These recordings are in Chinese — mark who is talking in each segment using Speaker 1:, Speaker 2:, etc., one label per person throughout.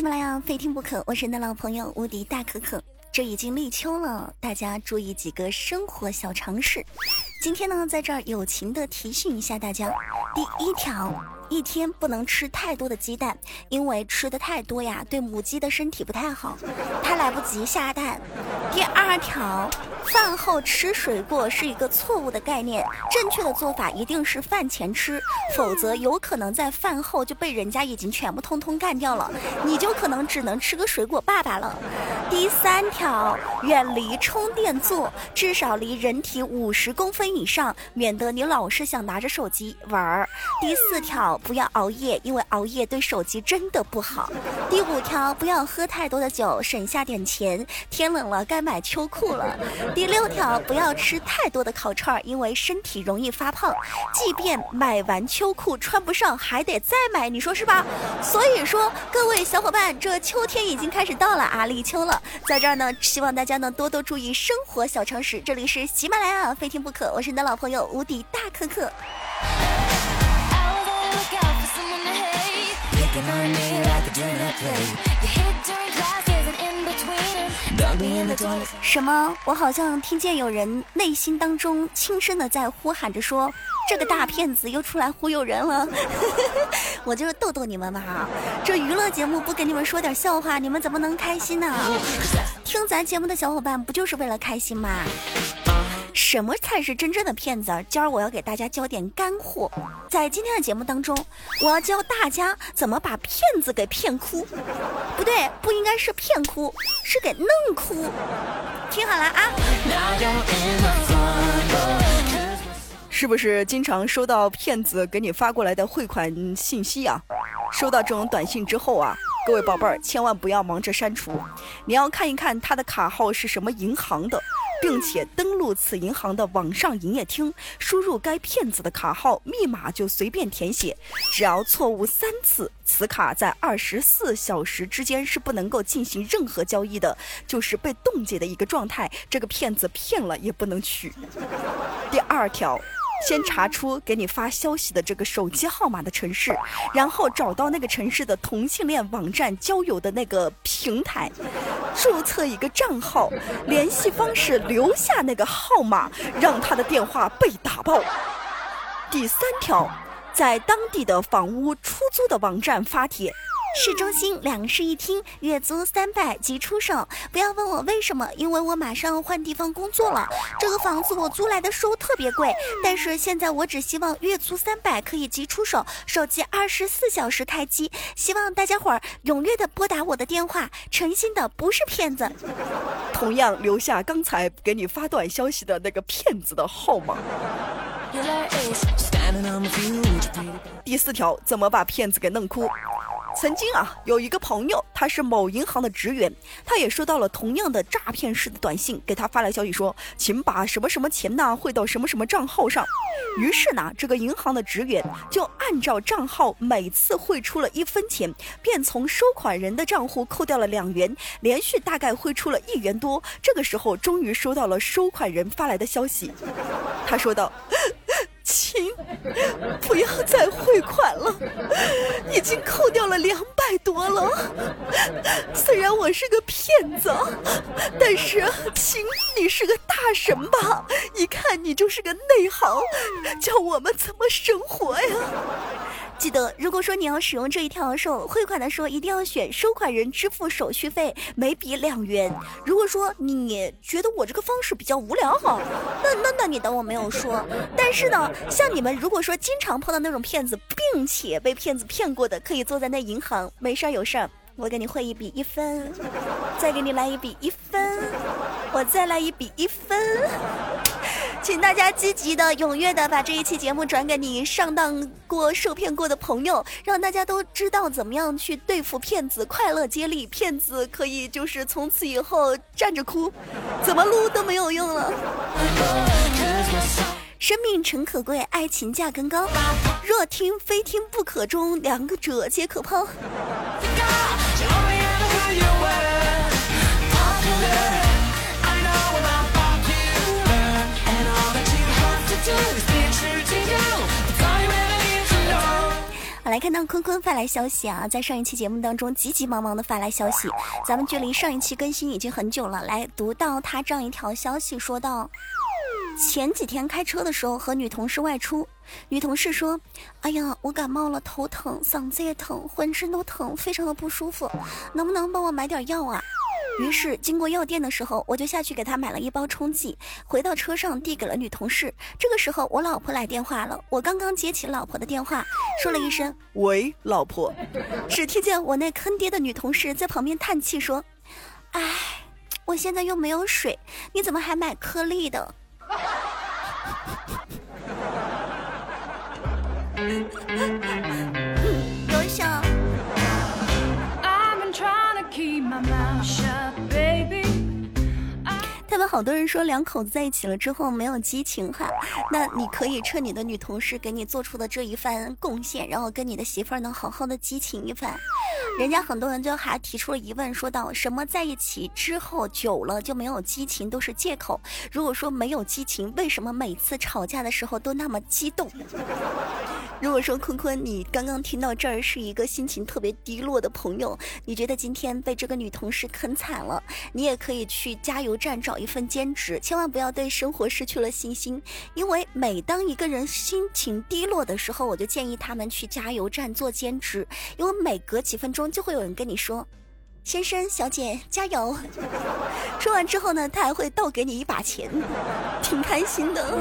Speaker 1: 喜马拉雅非听不可，我是你的老朋友无敌大可可。这已经立秋了，大家注意几个生活小常识。今天呢，在这儿友情的提醒一下大家：第一条，一天不能吃太多的鸡蛋，因为吃的太多呀，对母鸡的身体不太好，它来不及下蛋。第二条。饭后吃水果是一个错误的概念，正确的做法一定是饭前吃，否则有可能在饭后就被人家已经全部通通干掉了，你就可能只能吃个水果爸爸了。第三条，远离充电座，至少离人体五十公分以上，免得你老是想拿着手机玩儿。第四条，不要熬夜，因为熬夜对手机真的不好。第五条，不要喝太多的酒，省下点钱，天冷了该买秋裤了。第六条，不要吃太多的烤串儿，因为身体容易发胖。即便买完秋裤穿不上，还得再买，你说是吧？所以说，各位小伙伴，这秋天已经开始到了啊，立秋了。在这儿呢，希望大家呢多多注意生活小常识。这里是喜马拉雅，非听不可，我是你的老朋友无敌大可可。什么？我好像听见有人内心当中轻声的在呼喊着说：“这个大骗子又出来忽悠人了。”我就是逗逗你们嘛，这娱乐节目不给你们说点笑话，你们怎么能开心呢？听咱节目的小伙伴不就是为了开心吗？什么才是真正的骗子？今儿我要给大家教点干货。在今天的节目当中，我要教大家怎么把骗子给骗哭。不对，不应该是骗哭，是给弄哭。听好了啊！
Speaker 2: 是不是经常收到骗子给你发过来的汇款信息啊？收到这种短信之后啊，各位宝贝儿，千万不要忙着删除，你要看一看他的卡号是什么银行的。并且登录此银行的网上营业厅，输入该骗子的卡号密码就随便填写，只要错误三次，此卡在二十四小时之间是不能够进行任何交易的，就是被冻结的一个状态。这个骗子骗了也不能取。第二条。先查出给你发消息的这个手机号码的城市，然后找到那个城市的同性恋网站交友的那个平台，注册一个账号，联系方式留下那个号码，让他的电话被打爆。第三条，在当地的房屋出租的网站发帖。
Speaker 1: 市中心两室一厅，月租三百即出手。不要问我为什么，因为我马上要换地方工作了。这个房子我租来的时候特别贵，但是现在我只希望月租三百可以即出手，手机二十四小时开机。希望大家伙儿踊跃的拨打我的电话，诚心的不是骗子。
Speaker 2: 同样留下刚才给你发短消息的那个骗子的号码。第四条，怎么把骗子给弄哭？曾经啊，有一个朋友，他是某银行的职员，他也收到了同样的诈骗式的短信，给他发来消息说，请把什么什么钱呢汇到什么什么账号上。于是呢，这个银行的职员就按照账号每次汇出了一分钱，便从收款人的账户扣掉了两元，连续大概汇出了一元多。这个时候，终于收到了收款人发来的消息，他说道。请，不要再汇款了，已经扣掉了两百多了。虽然我是个骗子，但是亲，你是个大神吧？一看你就是个内行，教我们怎么生活呀？
Speaker 1: 记得，如果说你要使用这一条的时候，汇款的时候一定要选收款人支付手续费，每笔两元。如果说你觉得我这个方式比较无聊哈，那那那你等我没有说。但是呢，像你们如果说经常碰到那种骗子，并且被骗子骗过的，可以坐在那银行，没事儿有事儿，我给你汇一笔一分，再给你来一笔一分，我再来一笔一分。请大家积极的、踊跃的把这一期节目转给你上当过、受骗过的朋友，让大家都知道怎么样去对付骗子，快乐接力，骗子可以就是从此以后站着哭，怎么撸都没有用了。生命诚可贵，爱情价更高，若听非听不可中，两者皆可抛。来看到坤坤发来消息啊，在上一期节目当中急急忙忙的发来消息，咱们距离上一期更新已经很久了。来读到他这样一条消息，说道：前几天开车的时候和女同事外出，女同事说：“哎呀，我感冒了，头疼，嗓子也疼，浑身都疼，非常的不舒服，能不能帮我买点药啊？”于是，经过药店的时候，我就下去给他买了一包冲剂，回到车上递给了女同事。这个时候，我老婆来电话了，我刚刚接起老婆的电话，说了一声“
Speaker 2: 喂，老婆”，
Speaker 1: 只听见我那坑爹的女同事在旁边叹气说：“哎，我现在又没有水，你怎么还买颗粒的？” 优秀。好多人说两口子在一起了之后没有激情哈，那你可以趁你的女同事给你做出的这一番贡献，然后跟你的媳妇儿能好好的激情一番。人家很多人就还提出了疑问，说到什么在一起之后久了就没有激情都是借口。如果说没有激情，为什么每次吵架的时候都那么激动？如果说坤坤，你刚刚听到这儿是一个心情特别低落的朋友，你觉得今天被这个女同事坑惨了，你也可以去加油站找一份兼职，千万不要对生活失去了信心，因为每当一个人心情低落的时候，我就建议他们去加油站做兼职，因为每隔几分钟就会有人跟你说：“先生、小姐，加油。”说完之后呢，他还会倒给你一把钱，挺开心的。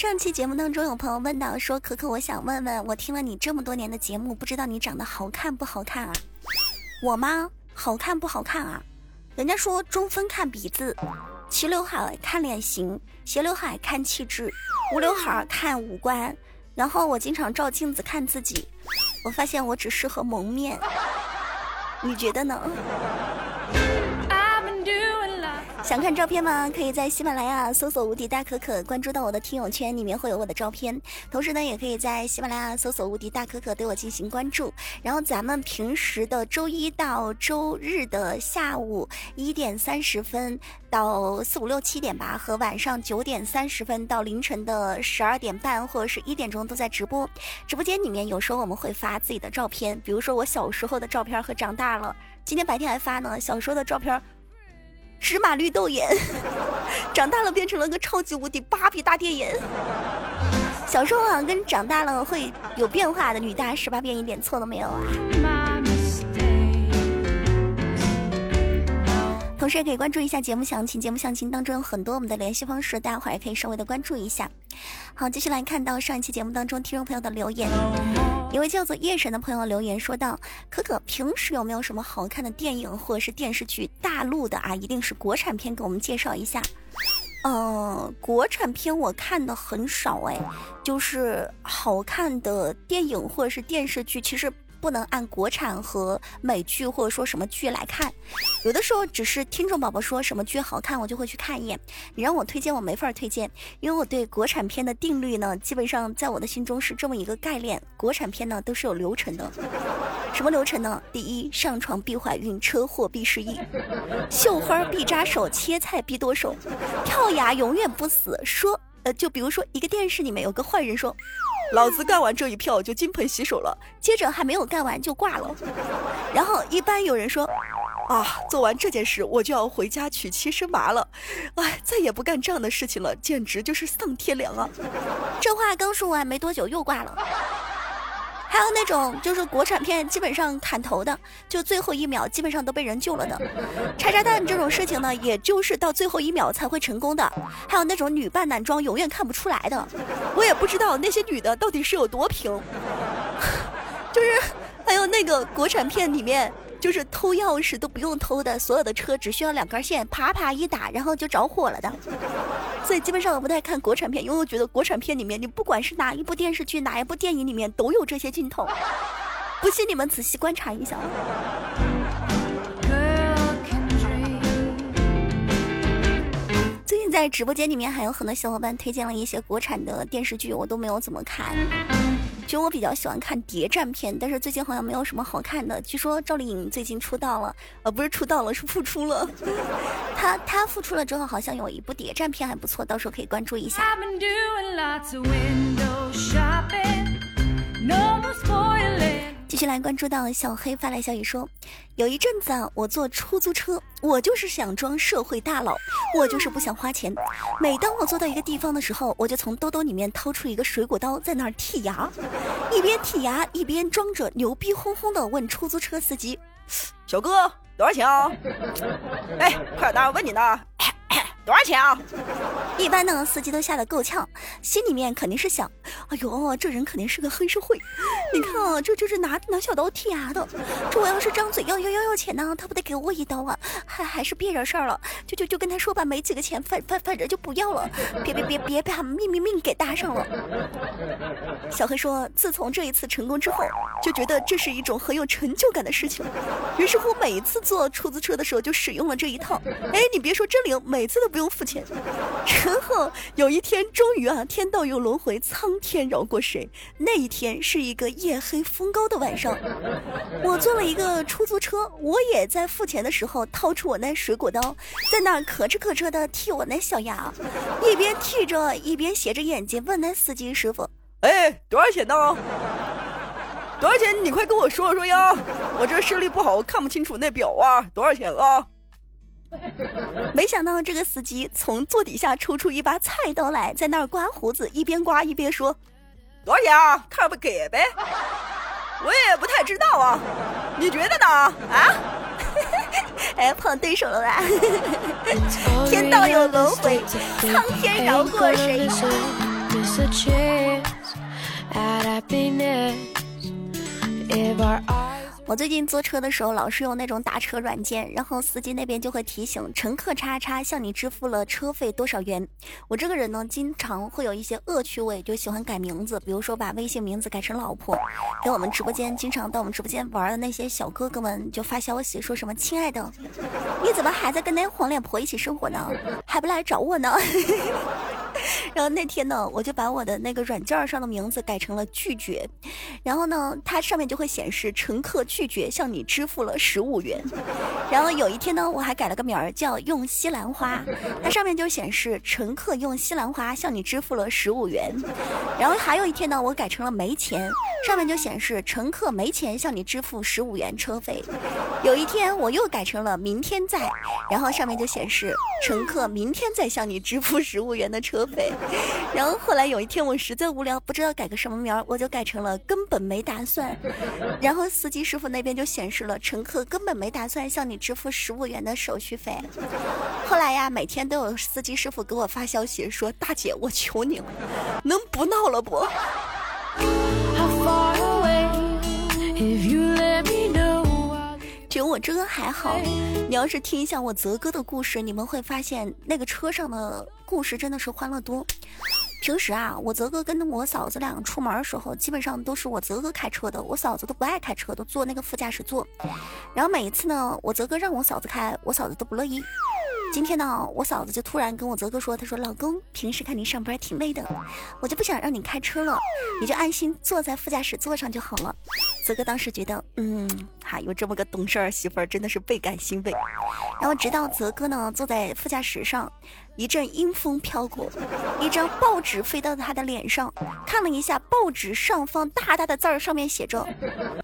Speaker 1: 上期节目当中，有朋友问到说：“可可，我想问问，我听了你这么多年的节目，不知道你长得好看不好看啊？我吗？好看不好看啊？人家说中分看鼻子，齐刘海看脸型，斜刘海看气质，无刘海看五官。然后我经常照镜子看自己，我发现我只适合蒙面。你觉得呢？”想看照片吗？可以在喜马拉雅搜索“无敌大可可”，关注到我的听友圈，里面会有我的照片。同时呢，也可以在喜马拉雅搜索“无敌大可可”，对我进行关注。然后咱们平时的周一到周日的下午一点三十分到四五六七点吧，和晚上九点三十分到凌晨的十二点半或者是一点钟都在直播。直播间里面有时候我们会发自己的照片，比如说我小时候的照片和长大了。今天白天还发呢，小时候的照片。芝麻绿豆眼，长大了变成了个超级无敌芭比大电眼。小时候啊，跟长大了会有变化的，女大十八变，一点错都没有啊。同时也可以关注一下节目详情，节目详情当中有很多我们的联系方式，大家伙也可以稍微的关注一下。好，继续来看到上一期节目当中听众朋友的留言。一位叫做夜神的朋友留言说道：“可可平时有没有什么好看的电影或者是电视剧？大陆的啊，一定是国产片，给我们介绍一下。嗯，国产片我看的很少哎，就是好看的电影或者是电视剧，其实。”不能按国产和美剧或者说什么剧来看，有的时候只是听众宝宝说什么剧好看，我就会去看一眼。你让我推荐，我没法推荐，因为我对国产片的定律呢，基本上在我的心中是这么一个概念：国产片呢都是有流程的。什么流程呢？第一，上床必怀孕，车祸必失忆，绣花必扎手，切菜必剁手，跳崖永远不死。说，呃，就比如说一个电视里面有个坏人说。
Speaker 2: 老子干完这一票就金盆洗手了，
Speaker 1: 接着还没有干完就挂了。然后一般有人说，
Speaker 2: 啊，做完这件事我就要回家娶妻生娃了，哎，再也不干这样的事情了，简直就是丧天良啊！
Speaker 1: 这话刚说完没多久又挂了。还有那种就是国产片基本上砍头的，就最后一秒基本上都被人救了的。拆炸弹这种事情呢，也就是到最后一秒才会成功的。还有那种女扮男装永远看不出来的，
Speaker 2: 我也不知道那些女的到底是有多平。就是还有那个国产片里面。就是偷钥匙都不用偷的，所有的车只需要两根线，啪啪一打，然后就着火了的。所以基本上我不太看国产片，因为我觉得国产片里面，你不管是哪一部电视剧、哪一部电影里面都有这些镜头。不信你们仔细观察一下。最近在直播间里面还有很多小伙伴推荐了一些国产的电视剧，我都没有怎么看。
Speaker 1: 其实我比较喜欢看谍战片，但是最近好像没有什么好看的。据说赵丽颖最近出道了，呃，不是出道了，是复出了。她她复出了之后，好像有一部谍战片还不错，到时候可以关注一下。续来关注到小黑发来消息说，有一阵子啊，我坐出租车，我就是想装社会大佬，我就是不想花钱。每当我坐到一个地方的时候，我就从兜兜里面掏出一个水果刀，在那儿剔牙，一边剔牙一边装着牛逼哄哄的问出租车司机：“
Speaker 2: 小哥，多少钱啊？”哎，快点，我问你呢。多少钱啊？
Speaker 1: 一般呢，司机都吓得够呛，心里面肯定是想：哎呦，这人肯定是个黑社会。你看啊，这这是拿拿小刀剔牙的。这我要是张嘴要要要要钱呢，他不得给我一刀啊？还还是别惹事儿了，就就就跟他说吧，没几个钱，反反反正就不要了。别别别别把命命命给搭上了。小黑说，自从这一次成功之后，就觉得这是一种很有成就感的事情。于是乎，每一次坐出租车的时候就使用了这一套。哎，你别说真灵，每次都不。不用付钱，然后有一天，终于啊，天道有轮回，苍天饶过谁？那一天是一个夜黑风高的晚上，我坐了一个出租车，我也在付钱的时候掏出我那水果刀，在那可哧可哧的剃我那小牙，一边剃着一边斜着眼睛问那司机师傅：“
Speaker 2: 哎，多少钱呢？多少钱？你快跟我说说呀！我这视力不好，看不清楚那表啊，多少钱啊？”
Speaker 1: 没想到这个司机从座底下抽出一把菜刀来，在那儿刮胡子，一边刮一边说：“
Speaker 2: 多少钱啊？看不给呗？我也不太知道啊，你觉得呢？啊？
Speaker 1: 哎，碰对手了吧？天道有轮回，苍天饶过谁？”我最近坐车的时候，老是用那种打车软件，然后司机那边就会提醒乘客叉叉向你支付了车费多少元。我这个人呢，经常会有一些恶趣味，就喜欢改名字，比如说把微信名字改成老婆，给我们直播间经常到我们直播间玩的那些小哥哥们就发消息说什么：“亲爱的，你怎么还在跟那黄脸婆一起生活呢？还不来找我呢？” 然后那天呢，我就把我的那个软件上的名字改成了拒绝，然后呢，它上面就会显示乘客拒绝向你支付了十五元。然后有一天呢，我还改了个名儿叫用西兰花，它上面就显示乘客用西兰花向你支付了十五元。然后还有一天呢，我改成了没钱，上面就显示乘客没钱向你支付十五元车费。有一天我又改成了明天再，然后上面就显示乘客明天再向你支付十五元的车费。然后后来有一天我实在无聊，不知道改个什么名儿，我就改成了根本没打算。然后司机师傅那边就显示了乘客根本没打算向你支付十五元的手续费。后来呀，每天都有司机师傅给我发消息说：“大姐，我求你了，能不闹了不？”其实我这个还好，你要是听一下我泽哥的故事，你们会发现那个车上的故事真的是欢乐多。平时啊，我泽哥跟我嫂子两个出门的时候，基本上都是我泽哥开车的，我嫂子都不爱开车，都坐那个副驾驶座。然后每一次呢，我泽哥让我嫂子开，我嫂子都不乐意。今天呢，我嫂子就突然跟我泽哥说：“她说老公，平时看你上班挺累的，我就不想让你开车了，你就安心坐在副驾驶座上就好了。”泽哥当时觉得，嗯，哈，有这么个懂事儿媳妇儿，真的是倍感欣慰。然后直到泽哥呢坐在副驾驶上，一阵阴风飘过，一张报纸飞到他的脸上，看了一下报纸上方大大的字儿，上面写着：“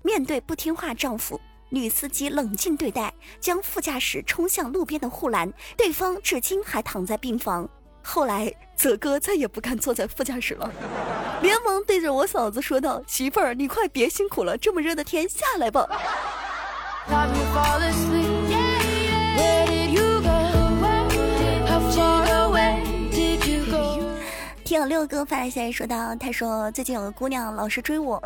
Speaker 1: 面对不听话丈夫。”女司机冷静对待，将副驾驶冲向路边的护栏，对方至今还躺在病房。后来，泽哥再也不敢坐在副驾驶了，连忙对着我嫂子说道：“媳妇儿，你快别辛苦了，这么热的天，下来吧。”有六哥发来消息说道：“他说最近有个姑娘老是追我，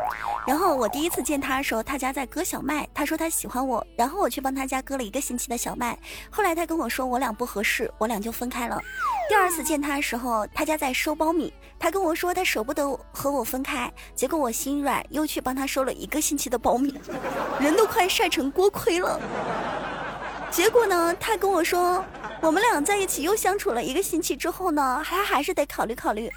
Speaker 1: 然后我第一次见她的时候，她家在割小麦。她说她喜欢我，然后我去帮她家割了一个星期的小麦。后来她跟我说我俩不合适，我俩就分开了。第二次见她的时候，她家在收苞米，她跟我说她舍不得和我分开，结果我心软，又去帮她收了一个星期的苞米，人都快晒成锅盔了。结果呢，她跟我说。”我们俩在一起又相处了一个星期之后呢，还还是得考虑考虑。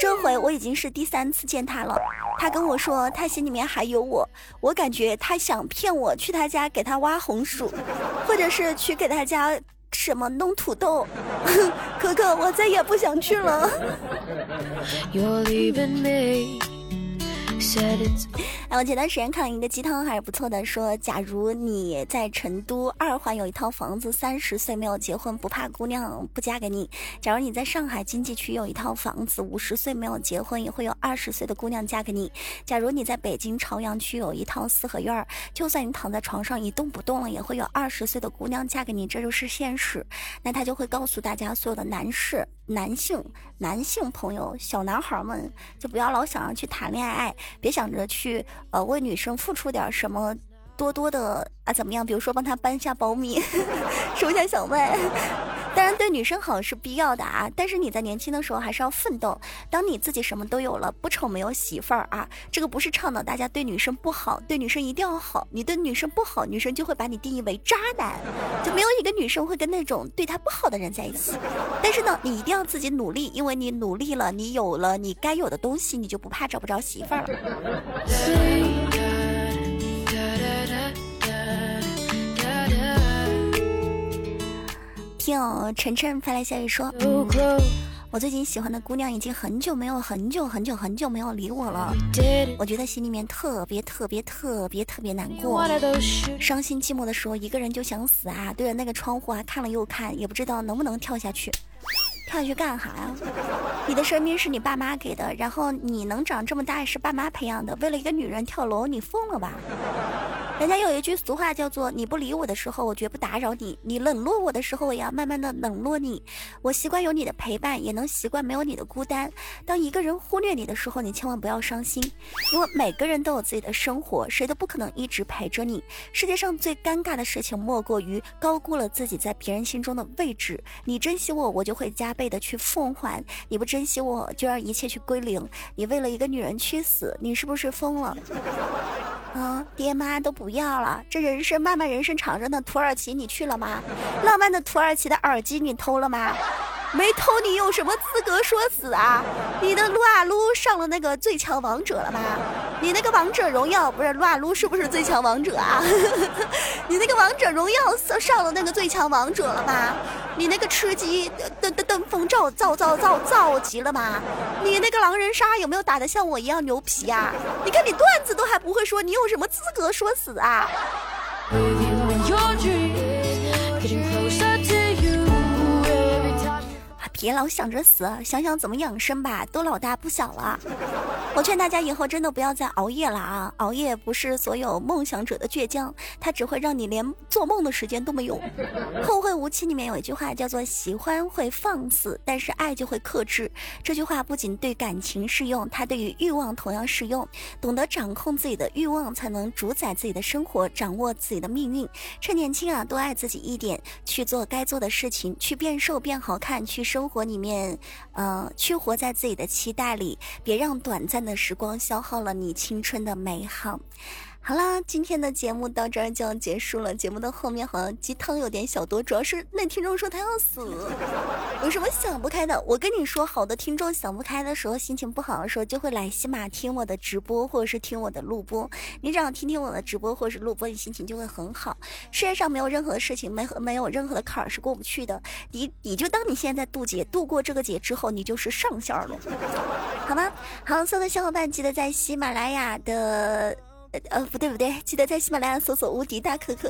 Speaker 1: 这回我已经是第三次见他了，他跟我说他心里面还有我，我感觉他想骗我去他家给他挖红薯，或者是去给他家什么弄土豆。可可，我再也不想去了。哎，我前段时间看了一个鸡汤，还是不错的。说，假如你在成都二环有一套房子，三十岁没有结婚，不怕姑娘不嫁给你；假如你在上海经济区有一套房子，五十岁没有结婚，也会有二十岁的姑娘嫁给你；假如你在北京朝阳区有一套四合院，就算你躺在床上一动不动了，也会有二十岁的姑娘嫁给你，这就是现实。那他就会告诉大家，所有的男士、男性、男性朋友、小男孩们，就不要老想着去谈恋爱。别想着去呃为女生付出点什么，多多的啊怎么样？比如说帮她搬下苞米，收下小麦。当然，对女生好是必要的啊，但是你在年轻的时候还是要奋斗。当你自己什么都有了，不愁没有媳妇儿啊，这个不是倡导大家对女生不好，对女生一定要好。你对女生不好，女生就会把你定义为渣男，就没有一个女生会跟那种对她不好的人在一起。但是呢，你一定要自己努力，因为你努力了，你有了你该有的东西，你就不怕找不着媳妇儿了。听晨晨发来消息说，我最近喜欢的姑娘已经很久没有很久很久很久没有理我了，我觉得心里面特别特别特别特别难过，伤心寂寞的时候，一个人就想死啊，对着那个窗户啊看了又看，也不知道能不能跳下去，跳下去干啥呀？你的生命是你爸妈给的，然后你能长这么大也是爸妈培养的，为了一个女人跳楼，你疯了吧？人家有一句俗话叫做“你不理我的时候，我绝不打扰你；你冷落我的时候，我也要慢慢的冷落你。我习惯有你的陪伴，也能习惯没有你的孤单。当一个人忽略你的时候，你千万不要伤心，因为每个人都有自己的生活，谁都不可能一直陪着你。世界上最尴尬的事情，莫过于高估了自己在别人心中的位置。你珍惜我，我就会加倍的去奉还；你不珍惜我，就让一切去归零。你为了一个女人去死，你是不是疯了？啊，爹妈都不要了，这人生漫漫人生长着呢。土耳其你去了吗？浪漫的土耳其的耳机你偷了吗？没偷，你有什么资格说死啊？你的撸啊撸上了那个最强王者了吗？你那个王者荣耀不是撸啊撸是不是最强王者啊？你那个王者荣耀上上了那个最强王者了吗？你那个吃鸡登登登峰造造造造造极了吗？你那个狼人杀有没有打得像我一样牛皮啊？你看你段子都还不会说，你有什么资格说死啊？别老想着死，想想怎么养生吧。都老大不小了，我劝大家以后真的不要再熬夜了啊！熬夜不是所有梦想者的倔强，它只会让你连做梦的时间都没有。后会无期里面有一句话叫做“喜欢会放肆，但是爱就会克制”。这句话不仅对感情适用，它对于欲望同样适用。懂得掌控自己的欲望，才能主宰自己的生活，掌握自己的命运。趁年轻啊，多爱自己一点，去做该做的事情，去变瘦变好看，去生。活里面，呃，去活在自己的期待里，别让短暂的时光消耗了你青春的美好。好啦，今天的节目到这儿就要结束了。节目的后面好像鸡汤有点小多，主要是那听众说他要死，有什么想不开的？我跟你说，好的听众想不开的时候，心情不好的时候，就会来喜马听我的直播，或者是听我的录播。你只要听听我的直播或者是录播，你心情就会很好。世界上没有任何事情，没没有任何的坎儿是过不去的。你你就当你现在渡劫，度过这个劫之后，你就是上线了，好吗？好，所有的小伙伴记得在喜马拉雅的。呃，不对不对，记得在喜马拉雅搜索“无敌大可可”，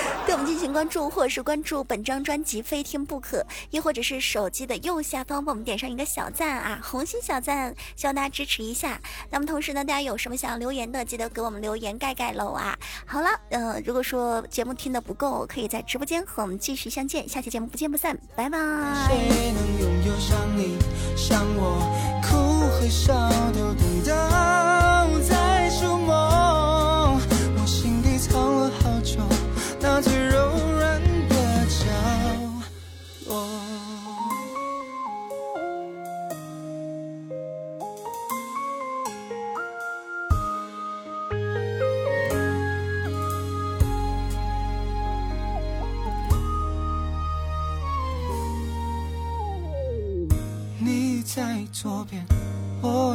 Speaker 1: 对我们进行关注，或者是关注本张专辑《非听不可》，亦或者是手机的右下方帮我们点上一个小赞啊，红心小赞，希望大家支持一下。那么同时呢，大家有什么想要留言的，记得给我们留言盖盖楼啊。好了，嗯，如果说节目听的不够，可以在直播间和我们继续相见，下期节目不见不散，拜拜。谁能拥有像你像我哭和笑都懂得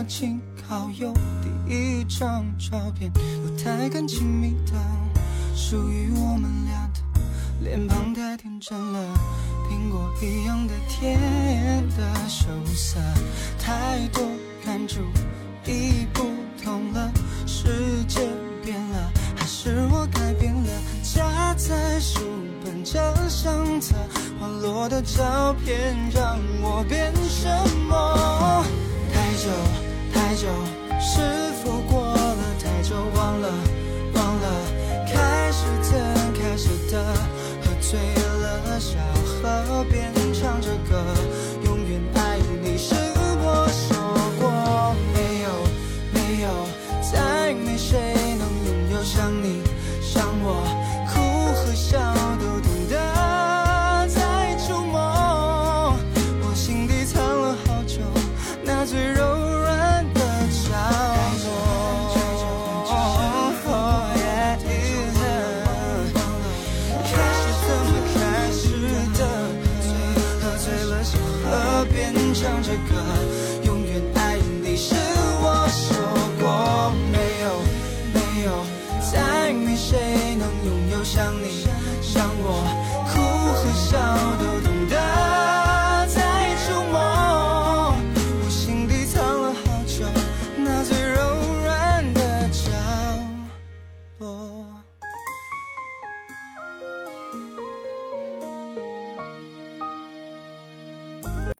Speaker 3: 我请好友第一张照片，不太敢亲密的，属于我们俩的，脸庞太天真了，苹果一样的甜的羞涩，太多感触已不同了，世界变了，还是我改变了，夹在书本这相册。滑落的照片让我变什么？太久久，是否过了太久？忘了忘了，开始怎开始的，喝醉了小河边